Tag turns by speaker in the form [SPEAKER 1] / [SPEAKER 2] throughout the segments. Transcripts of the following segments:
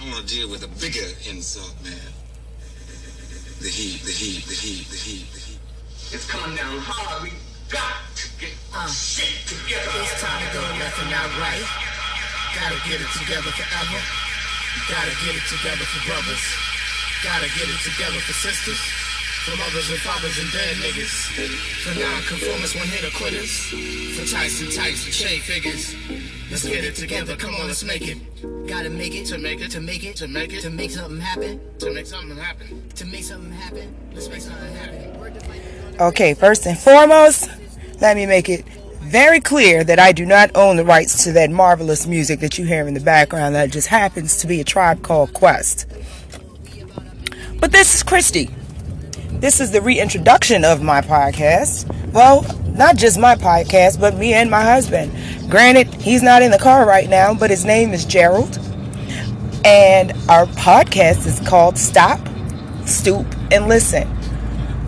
[SPEAKER 1] I want to deal with a bigger insult, man. The heat, the heat, the heat, the heat, the heat. It's coming down hard. We got to get uh, shit together.
[SPEAKER 2] It's time to go left and not right. Gotta get it together forever. Gotta get it together for brothers. Gotta get it together for sisters. For mothers and fathers and dead niggas. For non-conformists, one-hitter quitters. For Tyson types and shade figures. Let's get it together. Come on, let's make it. Gotta make it to make it to make it to make it to make something happen. To make something happen. To make something happen. Let's make something happen.
[SPEAKER 3] Okay, first and foremost, let me make it very clear that I do not own the rights to that marvelous music that you hear in the background that just happens to be a tribe called Quest. But this is Christy. This is the reintroduction of my podcast. Well, not just my podcast, but me and my husband. Granted, he's not in the car right now, but his name is Gerald. And our podcast is called Stop, Stoop, and Listen,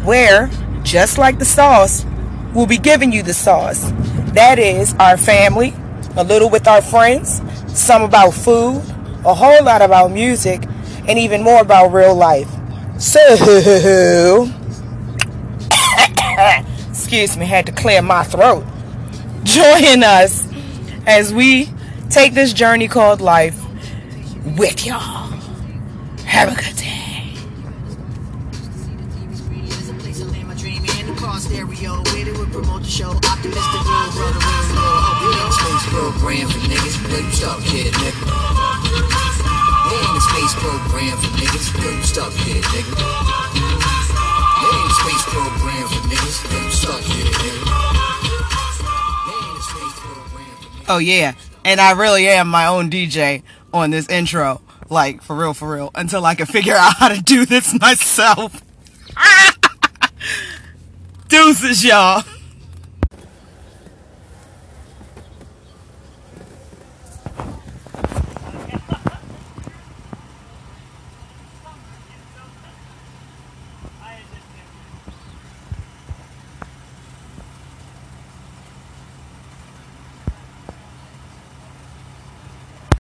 [SPEAKER 3] where, just like the sauce, we'll be giving you the sauce. That is our family, a little with our friends, some about food, a whole lot about music, and even more about real life. So, excuse me, had to clear my throat. Join us as we take this journey called life with y'all. Have a good day.
[SPEAKER 2] Stereo, where they would promote the show. Optimistic, real brother, real, real. Hope you know space program for niggas. Where you stop, kid, nigga. Space program for niggas. Where you stop, kid, nigga. There ain't a space program for niggas. Where you stop, kid, nigga.
[SPEAKER 3] Oh yeah, and I really am my own DJ on this intro. Like for real, for real. Until I can figure out how to do this myself. Deuces, y'all.